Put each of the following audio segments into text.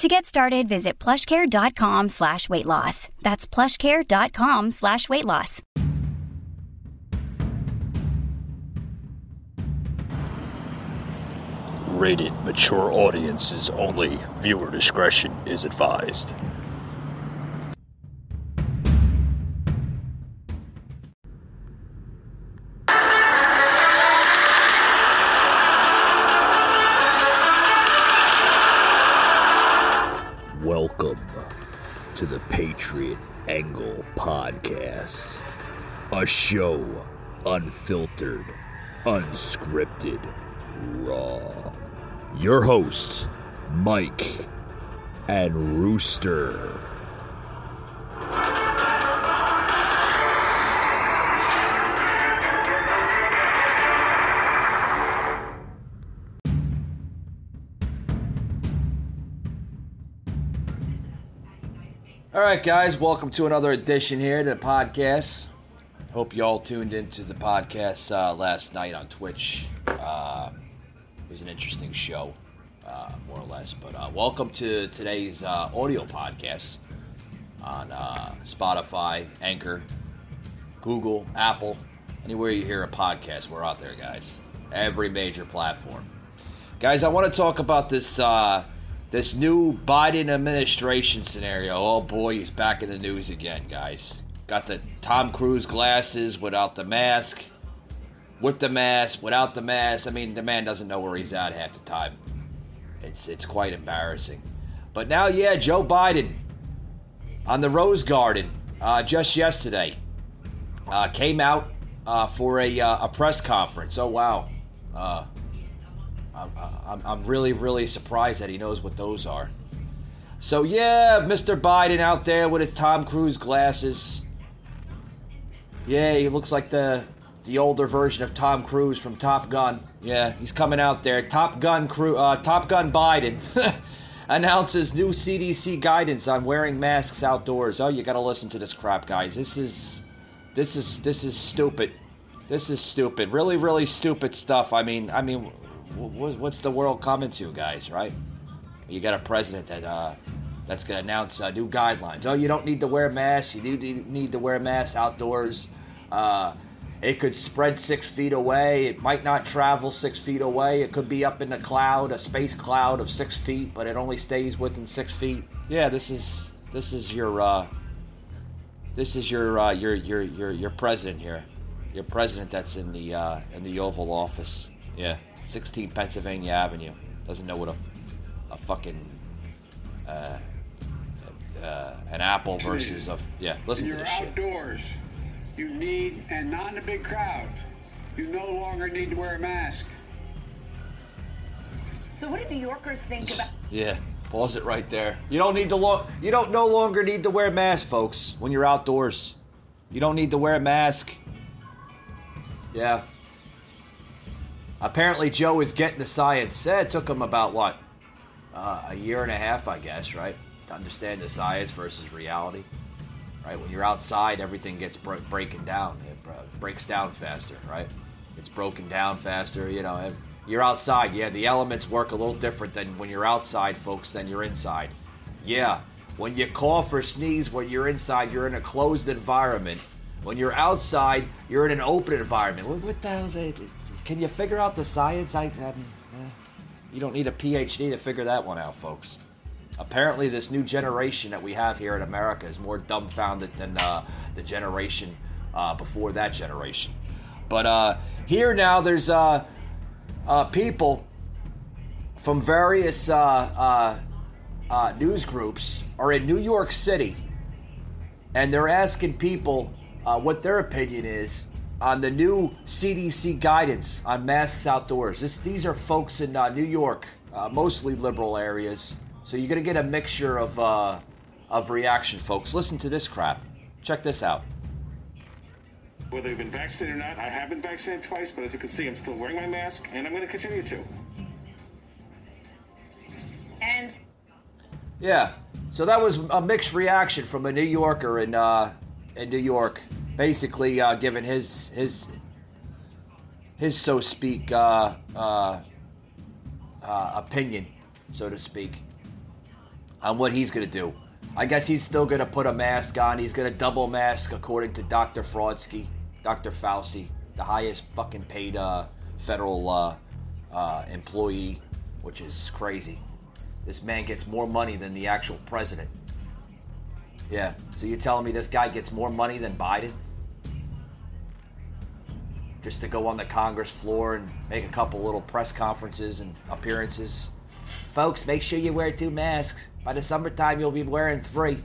To get started, visit plushcare.com slash weight loss. That's plushcare.com slash weight loss. Rated mature audiences only. Viewer discretion is advised. A show unfiltered, unscripted, raw. Your hosts, Mike and Rooster. All right, guys, welcome to another edition here to the podcast. Hope you all tuned into the podcast uh, last night on Twitch. Uh, it was an interesting show, uh, more or less. But uh, welcome to today's uh, audio podcast on uh, Spotify, Anchor, Google, Apple, anywhere you hear a podcast, we're out there, guys. Every major platform, guys. I want to talk about this this new Biden administration scenario. Oh boy, he's back in the news again, guys. Got the Tom Cruise glasses without the mask, with the mask, without the mask. I mean, the man doesn't know where he's at half the time. It's it's quite embarrassing. But now, yeah, Joe Biden on the Rose Garden uh, just yesterday uh, came out uh, for a, uh, a press conference. Oh wow, uh, I'm, I'm, I'm really really surprised that he knows what those are. So yeah, Mr. Biden out there with his Tom Cruise glasses. Yeah, he looks like the the older version of Tom Cruise from Top Gun. Yeah, he's coming out there. Top Gun crew, uh, Top Gun Biden announces new CDC guidance on wearing masks outdoors. Oh, you got to listen to this crap, guys. This is this is this is stupid. This is stupid. Really, really stupid stuff. I mean, I mean, wh- what's the world coming to, guys? Right? You got a president that uh, that's going to announce uh, new guidelines. Oh, you don't need to wear masks. You need need to wear masks outdoors. Uh, it could spread six feet away. It might not travel six feet away. It could be up in a cloud, a space cloud of six feet, but it only stays within six feet. Yeah, this is this is your uh, this is your uh, your your your your president here, your president that's in the uh, in the Oval Office. Yeah, 16 Pennsylvania Avenue. Doesn't know what a a fucking uh, uh, an apple versus a yeah. Listen to You're this shit. outdoors. You need, and not in a big crowd, you no longer need to wear a mask. So what do New Yorkers think about? Yeah, pause it right there. You don't need to lo- you don't no longer need to wear a mask, folks, when you're outdoors. You don't need to wear a mask. Yeah. Apparently Joe is getting the science. Eh, It took him about what? Uh, a year and a half, I guess, right? To understand the science versus reality. Right? When you're outside, everything gets bro- breaking down. It bro- breaks down faster, right? It's broken down faster, you know. You're outside, yeah, the elements work a little different than when you're outside, folks, than you're inside. Yeah, when you cough or sneeze when you're inside, you're in a closed environment. When you're outside, you're in an open environment. What, what the hell is that? Can you figure out the science? I, I mean, eh, you don't need a PhD to figure that one out, folks. Apparently, this new generation that we have here in America is more dumbfounded than uh, the generation uh, before that generation. But uh, here now, there's uh, uh, people from various uh, news groups are in New York City, and they're asking people what their opinion is on the new CDC guidance on masks outdoors. This, these are folks in New York, mostly liberal areas. So you're gonna get a mixture of uh, of reaction, folks. Listen to this crap. Check this out. whether you've been vaccinated or not. I have been vaccinated twice, but as you can see, I'm still wearing my mask, and I'm going to continue to. And Yeah. So that was a mixed reaction from a New Yorker in uh, in New York, basically uh, giving his his his so speak uh, uh, uh, opinion, so to speak, on what he's gonna do. I guess he's still gonna put a mask on. He's gonna double mask, according to Dr. Fraudsky, Dr. Fauci, the highest fucking paid uh, federal uh, uh, employee, which is crazy. This man gets more money than the actual president. Yeah. So you're telling me this guy gets more money than Biden? Just to go on the Congress floor and make a couple little press conferences and appearances. Folks, make sure you wear two masks. By the summertime, you'll be wearing three.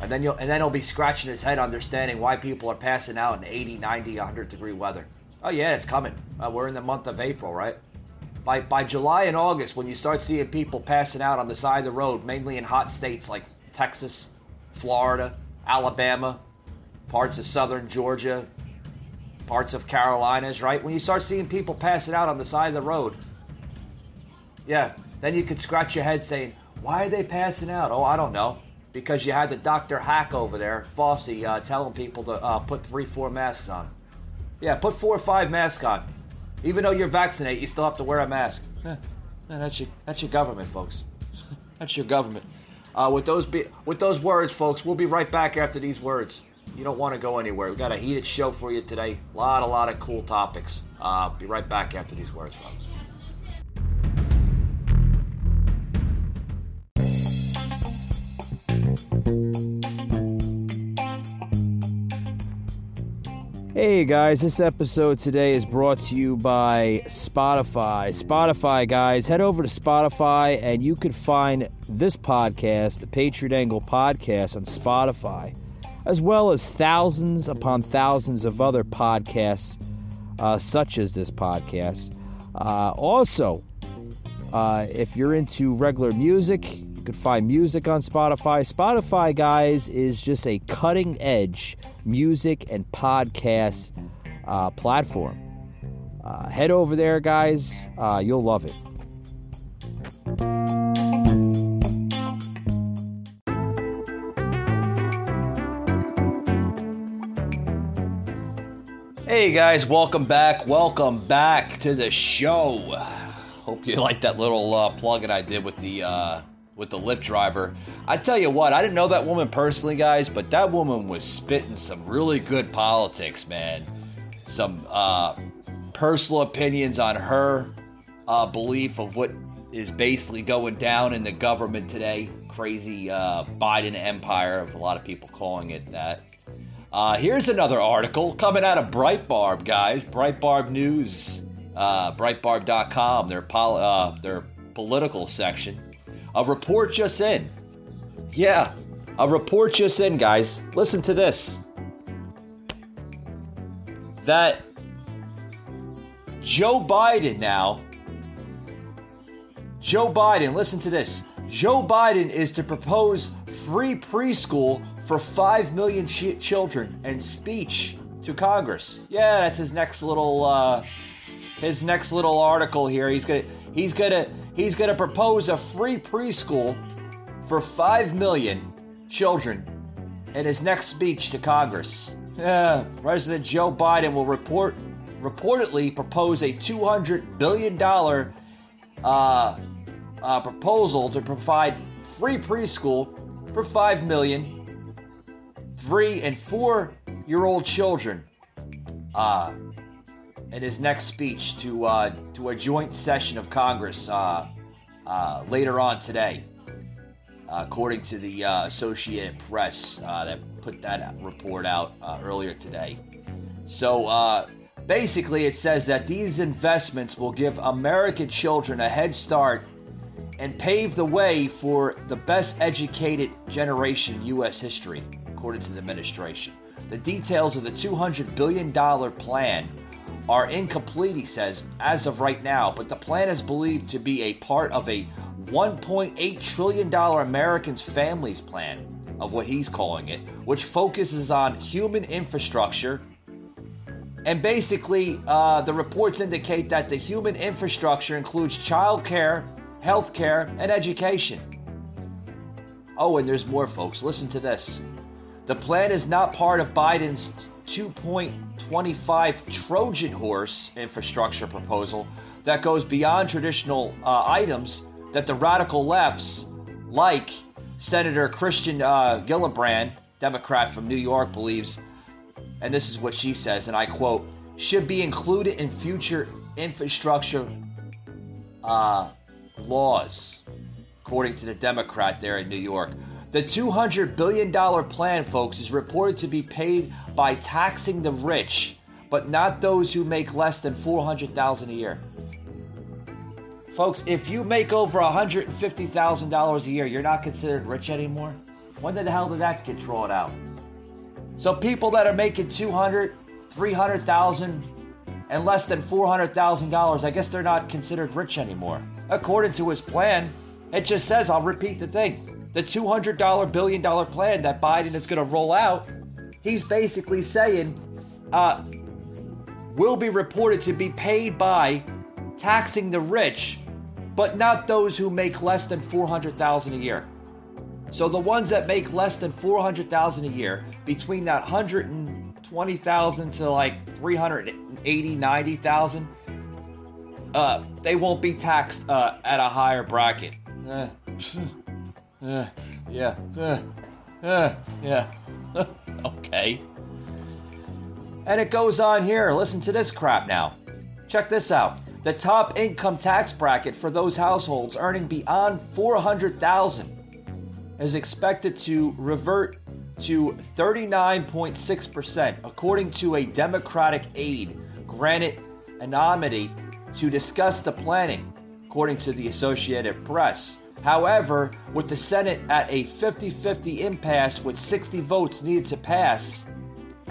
And then you'll and then he'll be scratching his head, understanding why people are passing out in 80, 90, 100 degree weather. Oh yeah, it's coming. Uh, we're in the month of April, right? by by July and August, when you start seeing people passing out on the side of the road, mainly in hot states like Texas, Florida, Alabama, parts of southern Georgia, parts of Carolinas, right? When you start seeing people passing out on the side of the road, yeah, then you could scratch your head saying, why are they passing out? Oh, I don't know. Because you had the Dr. Hack over there, Fauci, uh, telling people to uh, put three, four masks on. Yeah, put four or five masks on. Even though you're vaccinated, you still have to wear a mask. Yeah, that's your that's your government, folks. that's your government. Uh, with those be, with those words, folks, we'll be right back after these words. You don't want to go anywhere. We got a heated show for you today. A lot, a lot of cool topics. Uh, be right back after these words, folks. Hey guys, this episode today is brought to you by Spotify. Spotify, guys, head over to Spotify and you can find this podcast, the Patriot Angle podcast, on Spotify, as well as thousands upon thousands of other podcasts, uh, such as this podcast. Uh, also, uh, if you're into regular music, you can find music on Spotify. Spotify, guys, is just a cutting edge music and podcast uh, platform. Uh, head over there, guys. Uh, you'll love it. Hey guys, welcome back. Welcome back to the show. Hope you like that little uh, plug-in I did with the uh, with the lip driver. I tell you what, I didn't know that woman personally, guys, but that woman was spitting some really good politics, man. Some uh, personal opinions on her uh, belief of what is basically going down in the government today. Crazy uh, Biden empire, of a lot of people calling it that. Uh, here's another article coming out of Breitbart, guys. Breitbart News, uh, Breitbart.com, their pol- uh, their political section. A report just in. Yeah, a report just in, guys. Listen to this. That Joe Biden now. Joe Biden, listen to this. Joe Biden is to propose free preschool for 5 million ch- children and speech to Congress. Yeah, that's his next little uh, his next little article here. He's going to he's going to he's going to propose a free preschool for 5 million children in his next speech to Congress. Yeah, President Joe Biden will report reportedly propose a 200 billion dollar uh, uh, proposal to provide free preschool for 5 million three and four year old children uh, in his next speech to uh, to a joint session of Congress uh, uh, later on today, according to the uh, Associated Press uh, that put that report out uh, earlier today. So uh, basically, it says that these investments will give American children a head start and pave the way for the best educated generation in U.S. history, according to the administration. The details of the $200 billion plan are incomplete, he says, as of right now, but the plan is believed to be a part of a $1.8 trillion Americans Families Plan, of what he's calling it, which focuses on human infrastructure. And basically, uh, the reports indicate that the human infrastructure includes childcare, healthcare, and education. Oh, and there's more, folks. Listen to this. The plan is not part of Biden's 2.25 Trojan horse infrastructure proposal that goes beyond traditional uh, items that the radical lefts, like Senator Christian uh, Gillibrand, Democrat from New York, believes, and this is what she says, and I quote, should be included in future infrastructure uh, laws, according to the Democrat there in New York. The $200 billion plan, folks, is reported to be paid by taxing the rich, but not those who make less than $400,000 a year. Folks, if you make over $150,000 a year, you're not considered rich anymore. When the hell did that get drawn out? So people that are making 200, 300,000 and less than $400,000, I guess they're not considered rich anymore. According to his plan, it just says, I'll repeat the thing. The $200 billion plan that Biden is going to roll out, he's basically saying uh, will be reported to be paid by taxing the rich but not those who make less than 400,000 a year. So the ones that make less than 400,000 a year, between that 120,000 to like 380, 90,000, uh, they won't be taxed uh, at a higher bracket. Uh, yeah, uh, uh, yeah, okay. And it goes on here. Listen to this crap now. Check this out. The top income tax bracket for those households earning beyond 400,000 is expected to revert to 39.6% according to a Democratic aide granted anonymity to discuss the planning according to the Associated Press. However, with the Senate at a 50-50 impasse with 60 votes needed to pass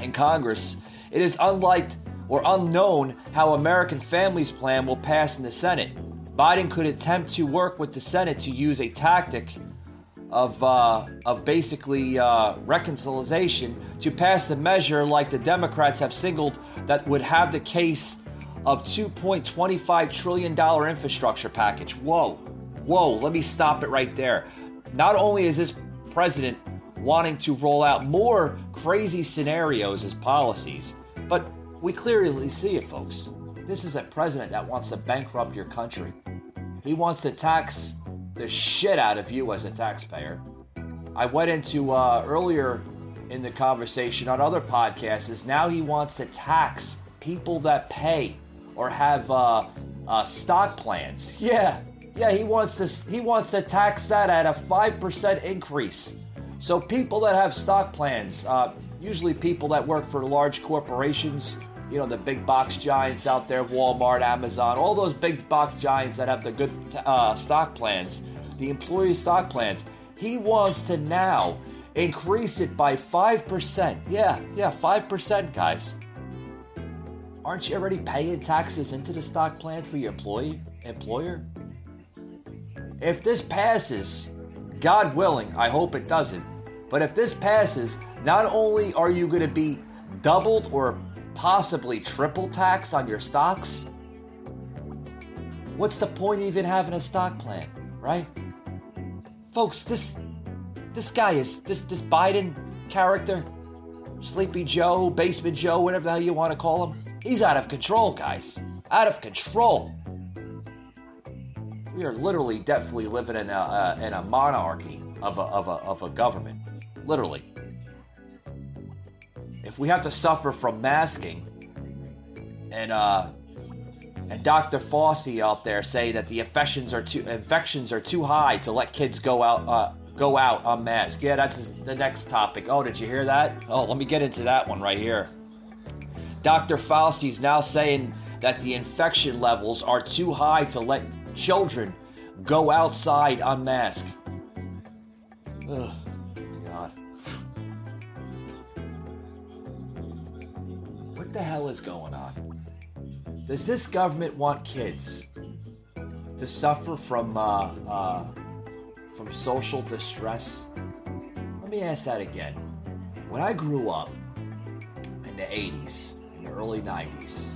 in Congress, it is unlike or unknown how American Families Plan will pass in the Senate. Biden could attempt to work with the Senate to use a tactic of, uh, of basically uh, reconciliation to pass the measure like the Democrats have signaled that would have the case of $2.25 trillion infrastructure package. Whoa, whoa, let me stop it right there. Not only is this president wanting to roll out more crazy scenarios as policies, but we clearly see it, folks. This is a president that wants to bankrupt your country. He wants to tax the shit out of you as a taxpayer. I went into uh, earlier in the conversation on other podcasts is now he wants to tax people that pay or have uh, uh, stock plans. Yeah, yeah, he wants to he wants to tax that at a five percent increase. So people that have stock plans, uh, usually people that work for large corporations you know, the big box giants out there, Walmart, Amazon, all those big box giants that have the good uh, stock plans, the employee stock plans. He wants to now increase it by 5%. Yeah, yeah, 5%, guys. Aren't you already paying taxes into the stock plan for your employee employer? If this passes, God willing, I hope it doesn't, but if this passes, not only are you going to be doubled or possibly triple taxed on your stocks, what's the point even having a stock plan, right? Folks, this this guy is this this Biden character, Sleepy Joe, Basement Joe, whatever the hell you want to call him, he's out of control, guys. Out of control. We are literally, definitely living in a, uh, in a monarchy of a, of, a, of a government. Literally if we have to suffer from masking and uh and Dr. Fauci out there say that the infections are too infections are too high to let kids go out uh, go out unmasked. Yeah, that's the next topic. Oh, did you hear that? Oh, let me get into that one right here. Dr. Fauci is now saying that the infection levels are too high to let children go outside unmasked. Ugh. God. What the hell is going on? Does this government want kids to suffer from uh, uh, from social distress? Let me ask that again. When I grew up in the 80s, in the early 90s,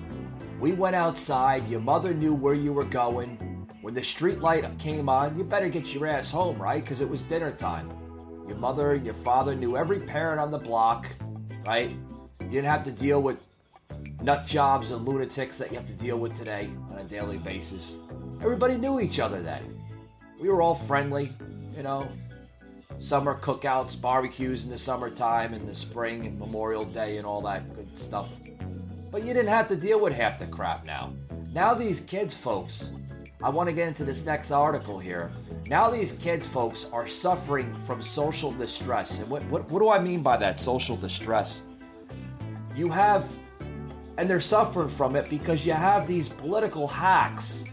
we went outside, your mother knew where you were going. When the street light came on, you better get your ass home, right? Because it was dinner time. Your mother and your father knew every parent on the block, right? You didn't have to deal with nut jobs and lunatics that you have to deal with today on a daily basis. Everybody knew each other then. We were all friendly, you know. Summer cookouts, barbecues in the summertime, in the spring, and Memorial Day, and all that good stuff. But you didn't have to deal with half the crap now. Now, these kids, folks, I want to get into this next article here. Now, these kids, folks, are suffering from social distress. And what, what, what do I mean by that, social distress? You have, and they're suffering from it because you have these political hacks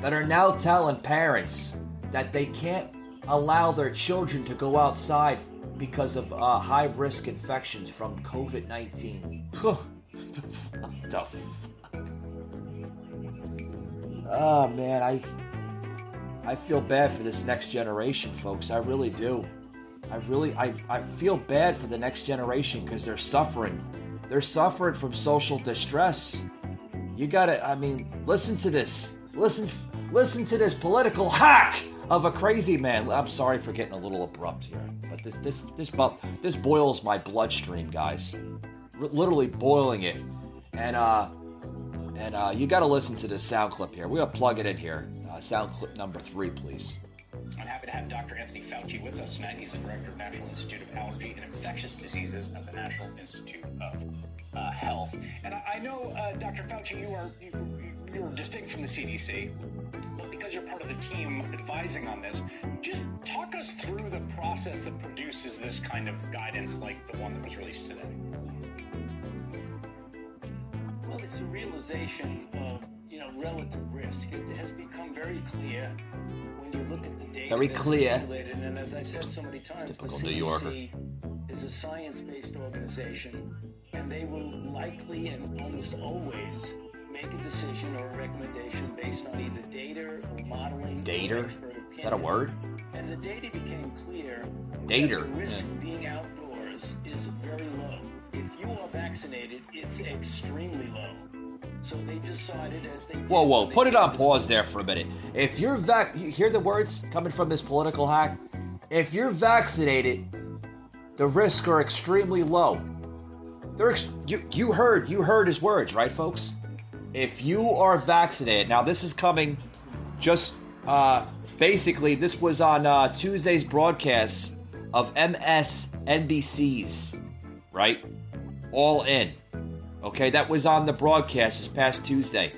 that are now telling parents that they can't allow their children to go outside because of uh, high risk infections from COVID 19. what the? Oh man, I I feel bad for this next generation, folks. I really do. I really I, I feel bad for the next generation because they're suffering. They're suffering from social distress. You gotta I mean, listen to this. Listen listen to this political hack of a crazy man. I'm sorry for getting a little abrupt here, but this this this this boils my bloodstream, guys. R- literally boiling it, and uh, and uh, you got to listen to this sound clip here. We're gonna plug it in here. Uh, sound clip number three, please. I'm happy to have Dr. Anthony Fauci with us tonight. He's the director of National Institute of Allergy and Infectious Diseases at the National Institute of uh, Health. And I, I know, uh, Dr. Fauci, you are you, you're distinct from the CDC, but because you're part of the team advising on this, just talk us through the process that produces this kind of guidance, like the one that was released today. It's realization of you know relative risk. It has become very clear when you look at the data. Very clear. And as I've said so many times, Typical the New Yorker. CDC is a science-based organization, and they will likely and almost always make a decision or a recommendation based on either data or modeling. Data? expert Is that a word? And the data became clear. Data, The risk yeah. being outdoors is very low. If you are vaccinated, it's extremely low. So they decided as they Whoa, whoa, put it on pause there for a minute. If you're vac, you hear the words coming from this political hack? If you're vaccinated, the risks are extremely low. They're ex- you, you heard you heard his words, right, folks? If you are vaccinated, now this is coming just uh, basically this was on uh, Tuesday's broadcast of MSNBC's, right? All in. Okay, that was on the broadcast this past Tuesday.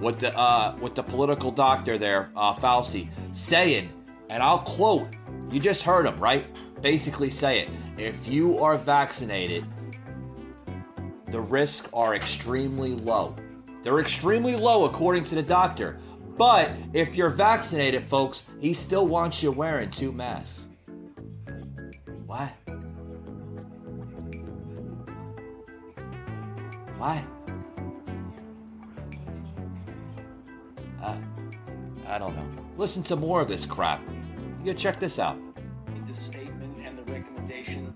With the uh, with the political doctor there, uh, Fauci, saying, and I'll quote, you just heard him, right? Basically saying, if you are vaccinated, the risks are extremely low. They're extremely low according to the doctor. But if you're vaccinated, folks, he still wants you wearing two masks. What? What? Uh, I don't know. Listen to more of this crap. You check this out. the statement and the recommendation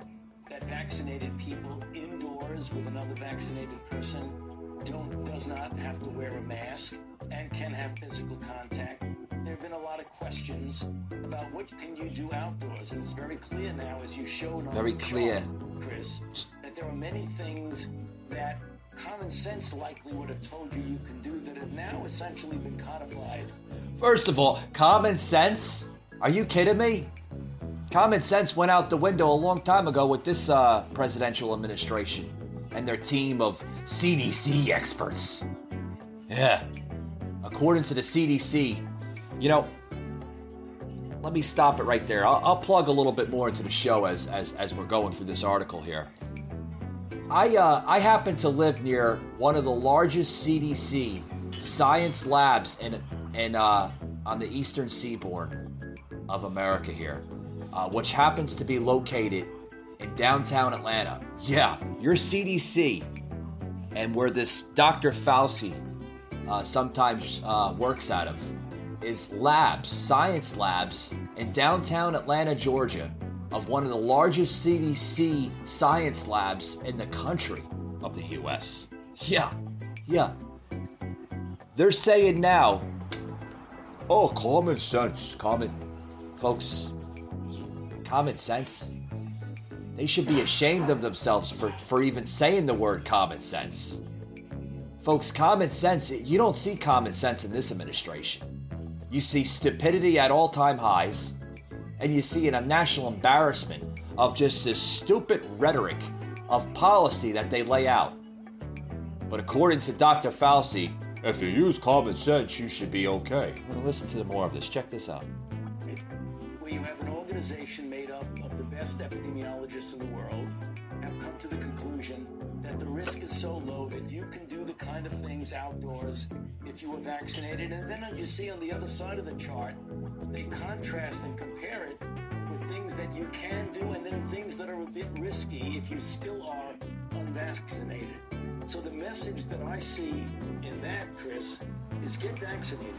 that vaccinated people indoors with another vaccinated person don't does not have to wear a mask and can have physical contact. There have been a lot of questions about what can you do outdoors, and it's very clear now, as you showed on Very the clear. chart, Chris, that there are many things that common sense likely would have told you you can do that have now essentially been codified First of all, common sense? Are you kidding me? Common sense went out the window a long time ago with this uh, presidential administration and their team of CDC experts. Yeah. According to the CDC, you know, let me stop it right there. I'll, I'll plug a little bit more into the show as, as, as we're going through this article here. I uh, I happen to live near one of the largest CDC science labs in in uh, on the eastern seaboard of America here, uh, which happens to be located in downtown Atlanta. Yeah, your CDC, and where this Dr. Fauci uh, sometimes uh, works out of, is labs, science labs in downtown Atlanta, Georgia, of one of the largest CDC science labs in the country of the US. Yeah, yeah. They're saying now, oh, common sense, common. Folks, common sense. They should be ashamed of themselves for, for even saying the word common sense. Folks, common sense, you don't see common sense in this administration. You see stupidity at all time highs, and you see it a national embarrassment of just this stupid rhetoric of policy that they lay out. But according to Dr. Fauci, if you use common sense, you should be okay. I'm going to listen to more of this. Check this out. Where you have an organization made up of the best epidemiologists in the world have come to the conclusion that the risk is so low that you can do the kind of things outdoors if you were vaccinated. And then as you see on the other side of the chart, they contrast and compare it with things that you can do and then things that are a bit risky if you still are unvaccinated. So the message that I see in that, Chris, is get vaccinated.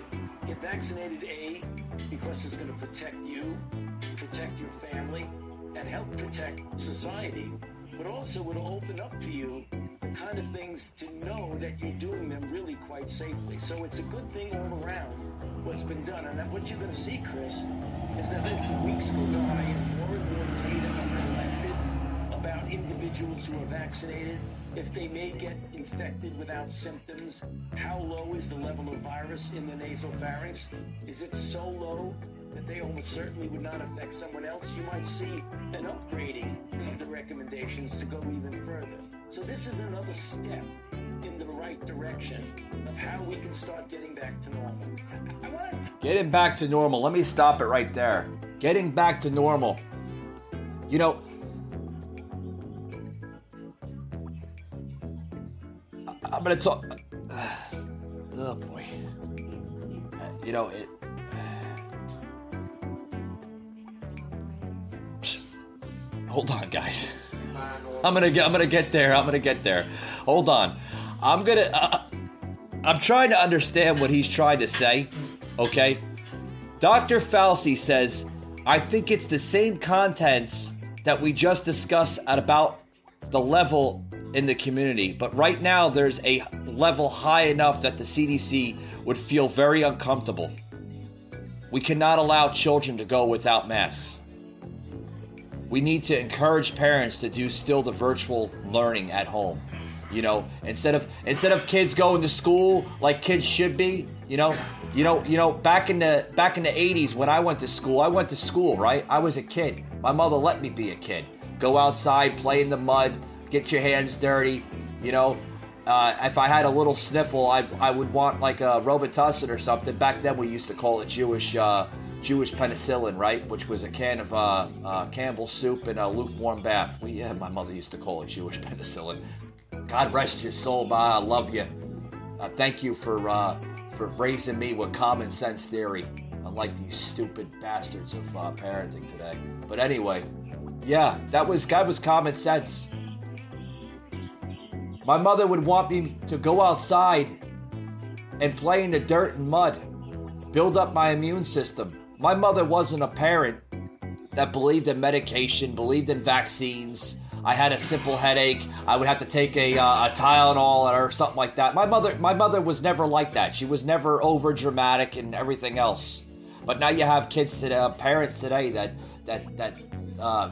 Get vaccinated, A, because it's going to protect you, protect your family, and help protect society. But also it'll open up to you the kind of things to know that you're doing them really quite safely. So it's a good thing all around what's been done. And what you're going to see, Chris, is that as weeks go by and more and more data are collected about individuals who are vaccinated, if they may get infected without symptoms, how low is the level of virus in the nasopharynx? Is it so low that they almost certainly would not affect someone else? You might see an upgrading of the recommendations to go even further. So this is another step in the right direction of how we can start getting back to normal. I want to Getting back to normal. Let me stop it right there. Getting back to normal. You know, I'm gonna talk. Oh boy. You know it. Hold on, guys. I'm gonna get. I'm gonna get there. I'm gonna get there. Hold on. I'm gonna. Uh, I'm trying to understand what he's trying to say. Okay. Dr. Fauci says, I think it's the same contents that we just discussed at about the level in the community. But right now, there's a level high enough that the CDC would feel very uncomfortable. We cannot allow children to go without masks. We need to encourage parents to do still the virtual learning at home. You know, instead of instead of kids going to school like kids should be, you know, you know, you know, back in the back in the 80s when I went to school, I went to school, right? I was a kid. My mother let me be a kid. Go outside, play in the mud, get your hands dirty, you know. Uh, if I had a little sniffle, I, I would want like a Robitussin or something. Back then, we used to call it Jewish uh, Jewish penicillin, right? Which was a can of uh, uh, Campbell's soup and a lukewarm bath. We, yeah, my mother used to call it Jewish penicillin. God rest your soul, Ma. I love you. Uh, thank you for uh, for raising me with common sense theory, unlike these stupid bastards of uh, parenting today. But anyway, yeah, that was God was common sense. My mother would want me to go outside and play in the dirt and mud, build up my immune system. My mother wasn't a parent that believed in medication, believed in vaccines. I had a simple headache. I would have to take a, uh, a Tylenol or something like that. My mother, my mother was never like that. She was never over dramatic and everything else. But now you have kids today, uh, parents today that that that uh,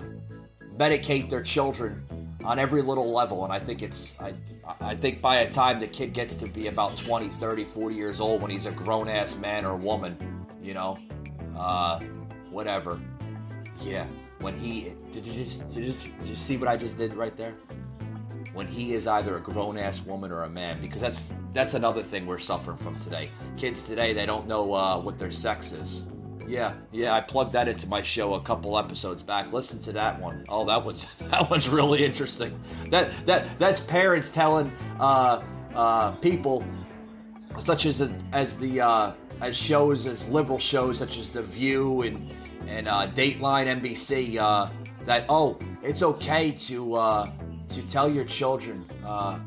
medicate their children on every little level and i think it's I, I think by the time the kid gets to be about 20 30 40 years old when he's a grown-ass man or woman you know uh, whatever yeah when he did you just did you, just, did you see what i just did right there when he is either a grown-ass woman or a man because that's that's another thing we're suffering from today kids today they don't know uh, what their sex is yeah, yeah, I plugged that into my show a couple episodes back. Listen to that one. Oh, that was that one's really interesting. That that that's parents telling uh, uh, people such as as the uh, as shows as liberal shows such as The View and and uh, Dateline NBC uh, that oh it's okay to uh, to tell your children uh, uh,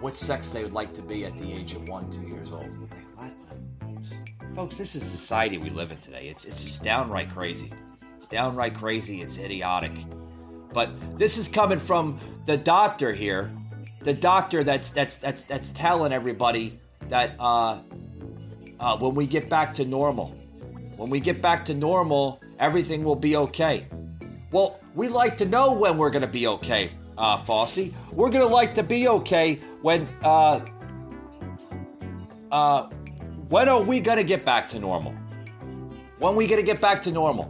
what sex they would like to be at the age of one two years old. Folks, this is the society we live in today. It's it's just downright crazy. It's downright crazy. It's idiotic. But this is coming from the doctor here, the doctor that's that's that's that's telling everybody that uh, when we get back to normal, when we get back to normal, everything will be okay. Well, we like to know when we're going to be okay, uh, Fauci. We're going to like to be okay when uh, uh, when are we going to get back to normal? When are we going to get back to normal?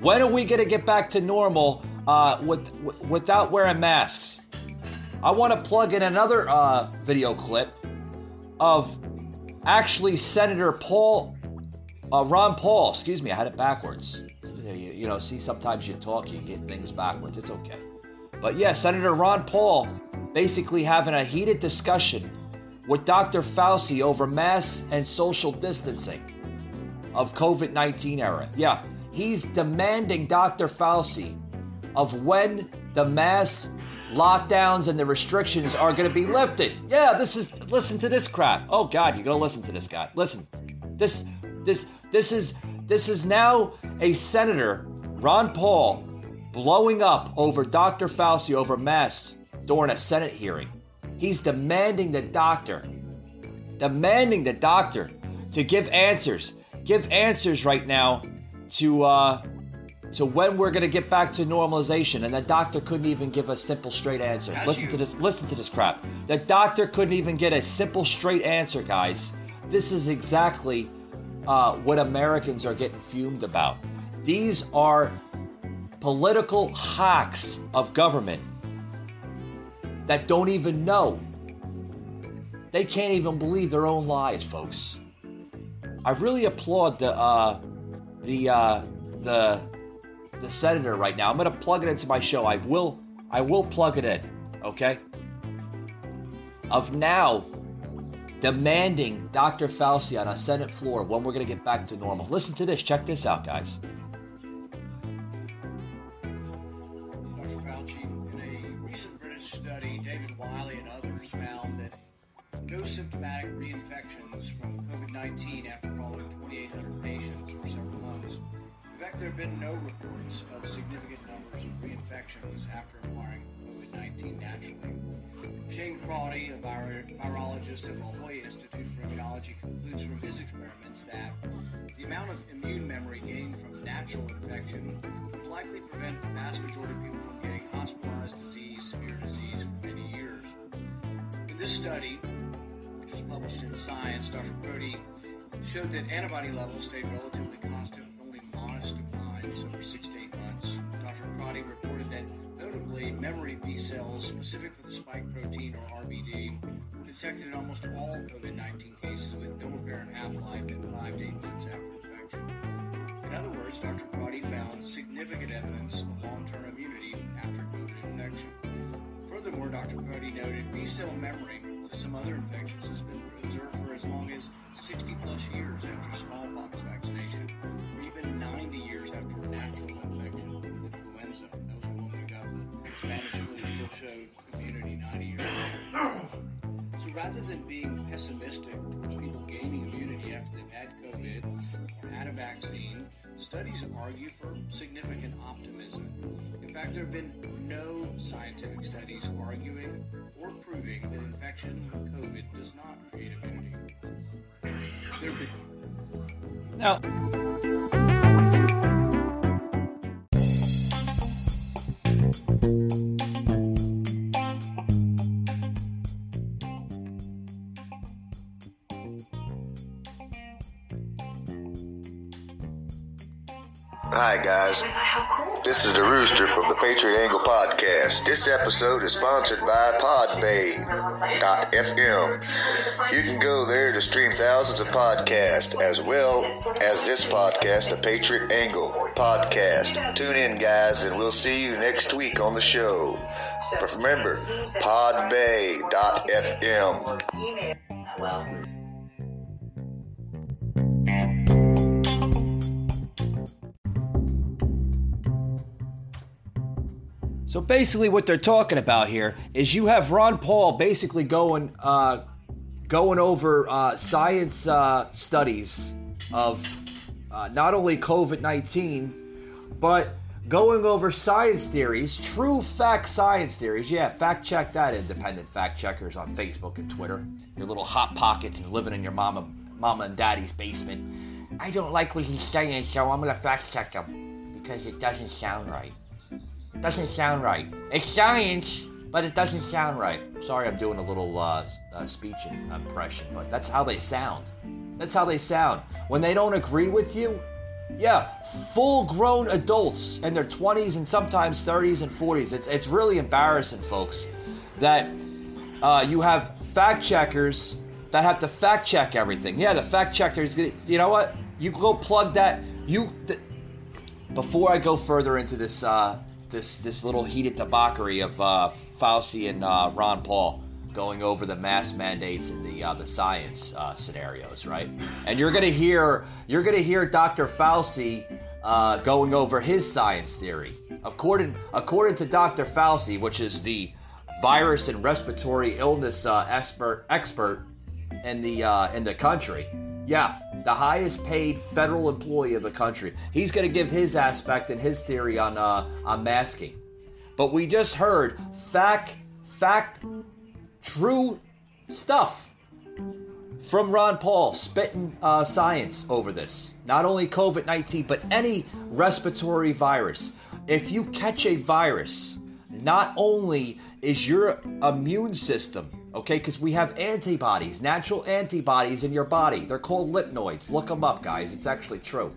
When are we going to get back to normal uh, with, w- without wearing masks? I want to plug in another uh, video clip of actually Senator Paul, uh, Ron Paul, excuse me, I had it backwards. You, you know, see, sometimes you talk, you get things backwards. It's okay. But yeah, Senator Ron Paul basically having a heated discussion with Dr. Fauci over masks and social distancing of COVID 19 era. Yeah, he's demanding Dr. Fauci of when the mass lockdowns and the restrictions are going to be lifted. Yeah, this is listen to this crap. Oh God, you're going to listen to this guy. Listen, this this this is this is now a senator, Ron Paul, blowing up over Dr. Fauci over masks during a Senate hearing. He's demanding the doctor, demanding the doctor to give answers, give answers right now to uh, to when we're going to get back to normalization. And the doctor couldn't even give a simple straight answer. listen to this. Listen to this crap. The doctor couldn't even get a simple straight answer, guys. This is exactly uh, what Americans are getting fumed about. These are political hacks of government that don't even know. They can't even believe their own lies, folks. I really applaud the uh, the uh, the the senator right now. I'm going to plug it into my show. I will I will plug it in, okay? Of now demanding Dr. Fauci on a Senate floor when we're going to get back to normal. Listen to this. Check this out, guys. Virologist at La Institute for Immunology, concludes from his experiments that the amount of immune memory gained from natural infection would likely prevent the vast majority of people from getting hospitalized disease, severe disease, for many years. In this study, which was published in Science, Dr. Crotty showed that antibody levels stayed relatively constant only modest declines over six to eight months. Dr. Crotty reported that notably memory B cells specific for the spike protein or RBD were detected in almost all COVID-19 cases with no apparent half-life at five to eight months after infection. In other words, Dr. Crotty found significant evidence of long-term immunity after COVID infection. Furthermore, Dr. Crotty noted B cell memory to some other infections has been observed for as long as 60 plus years after smallpox vaccination, or even 90 years after a natural infection So rather than being pessimistic towards people gaining immunity after they've had COVID or had a vaccine, studies argue for significant optimism. In fact, there have been no scientific studies arguing or proving that infection with COVID does not create immunity. There have been Hi guys, this is the Rooster from the Patriot Angle Podcast. This episode is sponsored by Podbay.fm. You can go there to stream thousands of podcasts as well as this podcast, the Patriot Angle Podcast. Tune in guys and we'll see you next week on the show. But remember, Podbay.fm. basically, what they're talking about here is you have Ron Paul basically going uh, going over uh, science uh, studies of uh, not only COVID nineteen, but going over science theories, true fact science theories. Yeah, fact check that, independent fact checkers on Facebook and Twitter. Your little hot pockets and living in your mama, mama and daddy's basement. I don't like what he's saying, so I'm gonna fact check him because it doesn't sound right. It doesn't sound right. It's science, but it doesn't sound right. Sorry, I'm doing a little uh, uh, speech impression, but that's how they sound. That's how they sound. When they don't agree with you, yeah, full grown adults in their 20s and sometimes 30s and 40s. It's, it's really embarrassing, folks, that uh, you have fact checkers that have to fact check everything. Yeah, the fact checker is gonna, you know what? You go plug that. You, th- before I go further into this, uh, this, this little heated debauchery of uh, Fauci and uh, Ron Paul going over the mask mandates and the uh, the science uh, scenarios, right? And you're gonna hear you're gonna hear Dr. Fauci uh, going over his science theory. According according to Dr. Fauci, which is the virus and respiratory illness uh, expert expert in the in the country, yeah, the highest paid federal employee of the country. He's gonna give his aspect and his theory on uh, on masking. But we just heard fact fact true stuff from Ron Paul, spitting uh, science over this. Not only COVID 19, but any respiratory virus. If you catch a virus, not only is your immune system, okay, because we have antibodies, natural antibodies in your body. They're called lipnoids. Look them up, guys. It's actually true.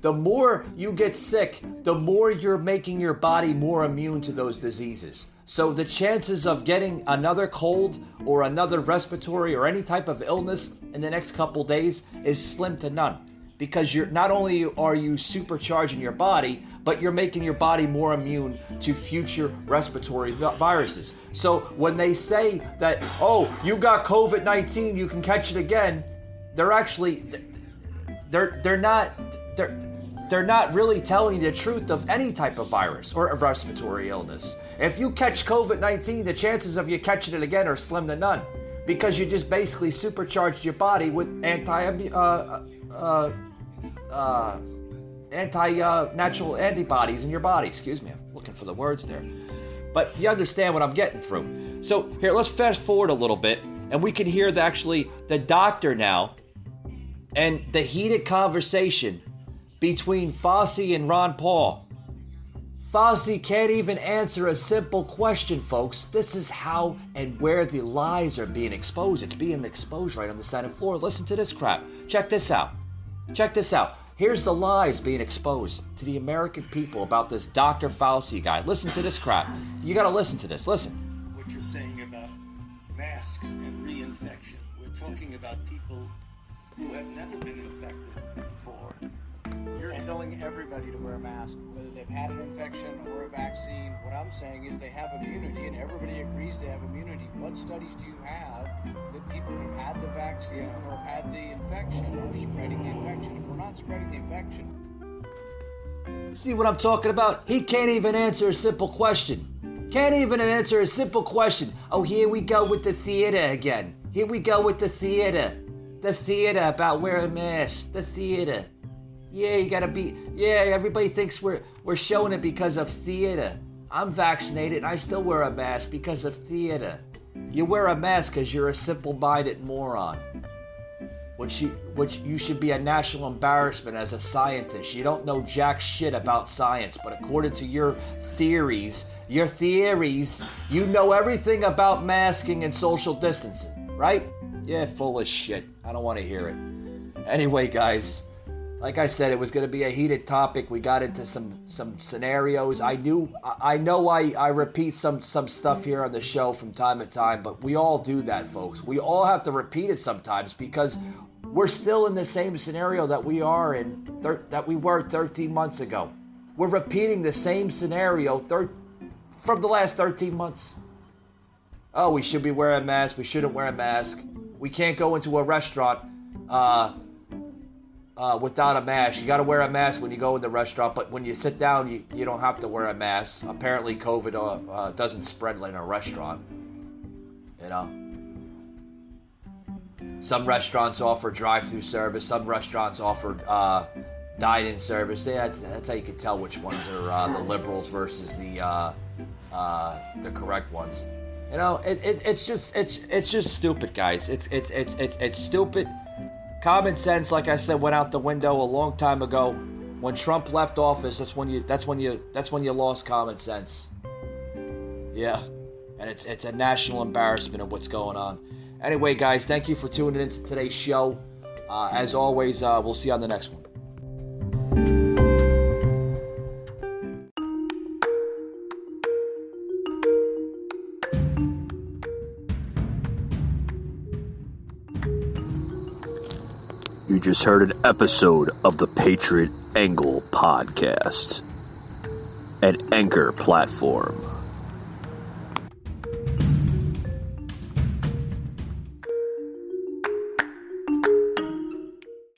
The more you get sick, the more you're making your body more immune to those diseases. So the chances of getting another cold or another respiratory or any type of illness in the next couple days is slim to none. Because you're not only are you supercharging your body, but you're making your body more immune to future respiratory viruses. So when they say that, oh, you got COVID-19, you can catch it again, they're actually they're they're not they're they're not really telling the truth of any type of virus or a respiratory illness. If you catch COVID 19, the chances of you catching it again are slim to none because you just basically supercharged your body with anti uh, uh, uh, anti uh, natural antibodies in your body. Excuse me, I'm looking for the words there. But you understand what I'm getting through. So here, let's fast forward a little bit, and we can hear the, actually the doctor now and the heated conversation between Fauci and Ron Paul. Fauci can't even answer a simple question, folks. This is how and where the lies are being exposed. It's being exposed right on the Senate floor. Listen to this crap. Check this out. Check this out. Here's the lies being exposed to the American people about this Dr. Fauci guy. Listen to this crap. You got to listen to this. Listen. What you're saying about masks and reinfection. We're talking about people who have never been infected before. You're telling everybody to wear a mask, whether they've had an infection or a vaccine. What I'm saying is they have immunity, and everybody agrees they have immunity. What studies do you have that people who've had the vaccine or had the infection are spreading the infection? If we're not spreading the infection, See what I'm talking about? He can't even answer a simple question. Can't even answer a simple question. Oh, here we go with the theater again. Here we go with the theater. The theater about wearing masks. The theater. Yeah, you gotta be. Yeah, everybody thinks we're we're showing it because of theater. I'm vaccinated and I still wear a mask because of theater. You wear a mask because you're a simple-minded moron. Which you, which you should be a national embarrassment as a scientist. You don't know jack shit about science, but according to your theories, your theories, you know everything about masking and social distancing, right? Yeah, full of shit. I don't want to hear it. Anyway, guys, like I said, it was going to be a heated topic. We got into some some scenarios. I knew, I know, I I repeat some some stuff here on the show from time to time, but we all do that, folks. We all have to repeat it sometimes because we're still in the same scenario that we are in thir- that we were 13 months ago. We're repeating the same scenario thir- from the last 13 months. Oh, we should be wearing a mask. We shouldn't wear a mask. We can't go into a restaurant. Uh, uh, without a mask. You got to wear a mask when you go in the restaurant, but when you sit down, you, you don't have to wear a mask. Apparently, COVID uh, uh, doesn't spread in a restaurant. You know? Some restaurants offer drive through service, some restaurants offer uh, died in service. Yeah, that's, that's how you can tell which ones are uh, the liberals versus the uh, the correct ones. You know, it, it, it's just it's it's just stupid, guys. It's it's it's it's it's stupid. Common sense, like I said, went out the window a long time ago. When Trump left office, that's when you that's when you that's when you lost common sense. Yeah, and it's it's a national embarrassment of what's going on. Anyway, guys, thank you for tuning into today's show. Uh, as always, uh, we'll see you on the next one. Just heard an episode of the Patriot Angle podcast, an anchor platform.